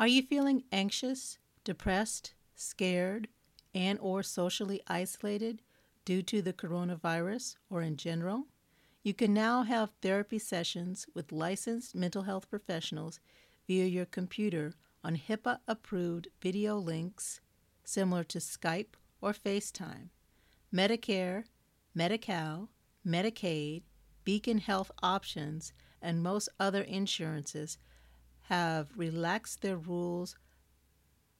Are you feeling anxious, depressed, scared, and or socially isolated due to the coronavirus or in general? You can now have therapy sessions with licensed mental health professionals via your computer on HIPAA approved video links similar to Skype or FaceTime. Medicare, Medi Cal, Medicaid, Beacon Health Options, and most other insurances have relaxed their rules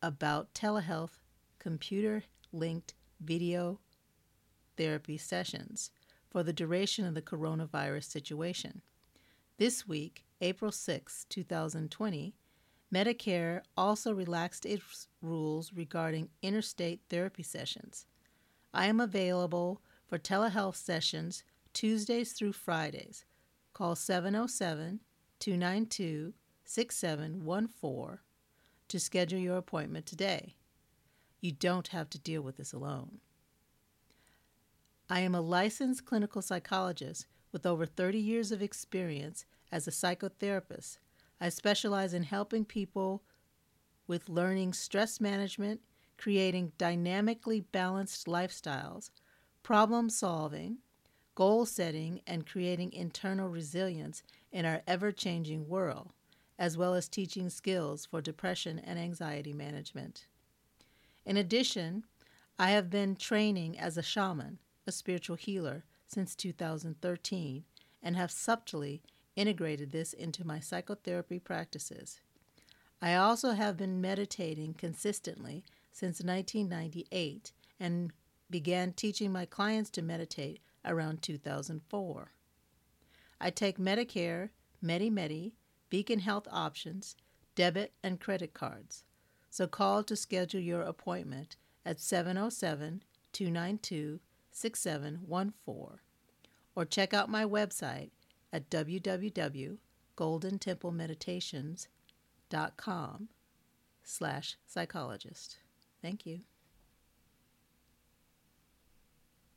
about telehealth computer linked video therapy sessions for the duration of the coronavirus situation. This week, April 6, 2020, Medicare also relaxed its rules regarding interstate therapy sessions. I am available for telehealth sessions Tuesdays through Fridays. Call 707 292 6714 to schedule your appointment today. You don't have to deal with this alone. I am a licensed clinical psychologist with over 30 years of experience as a psychotherapist. I specialize in helping people with learning stress management, creating dynamically balanced lifestyles, problem solving, goal setting, and creating internal resilience in our ever changing world, as well as teaching skills for depression and anxiety management. In addition, I have been training as a shaman, a spiritual healer, since 2013 and have subtly integrated this into my psychotherapy practices. I also have been meditating consistently since 1998 and began teaching my clients to meditate around 2004. I take Medicare, MediMedi, Beacon Health Options, debit, and credit cards. So call to schedule your appointment at 707 292 6714 or check out my website at www.goldentemplemeditations.com slash psychologist. Thank you.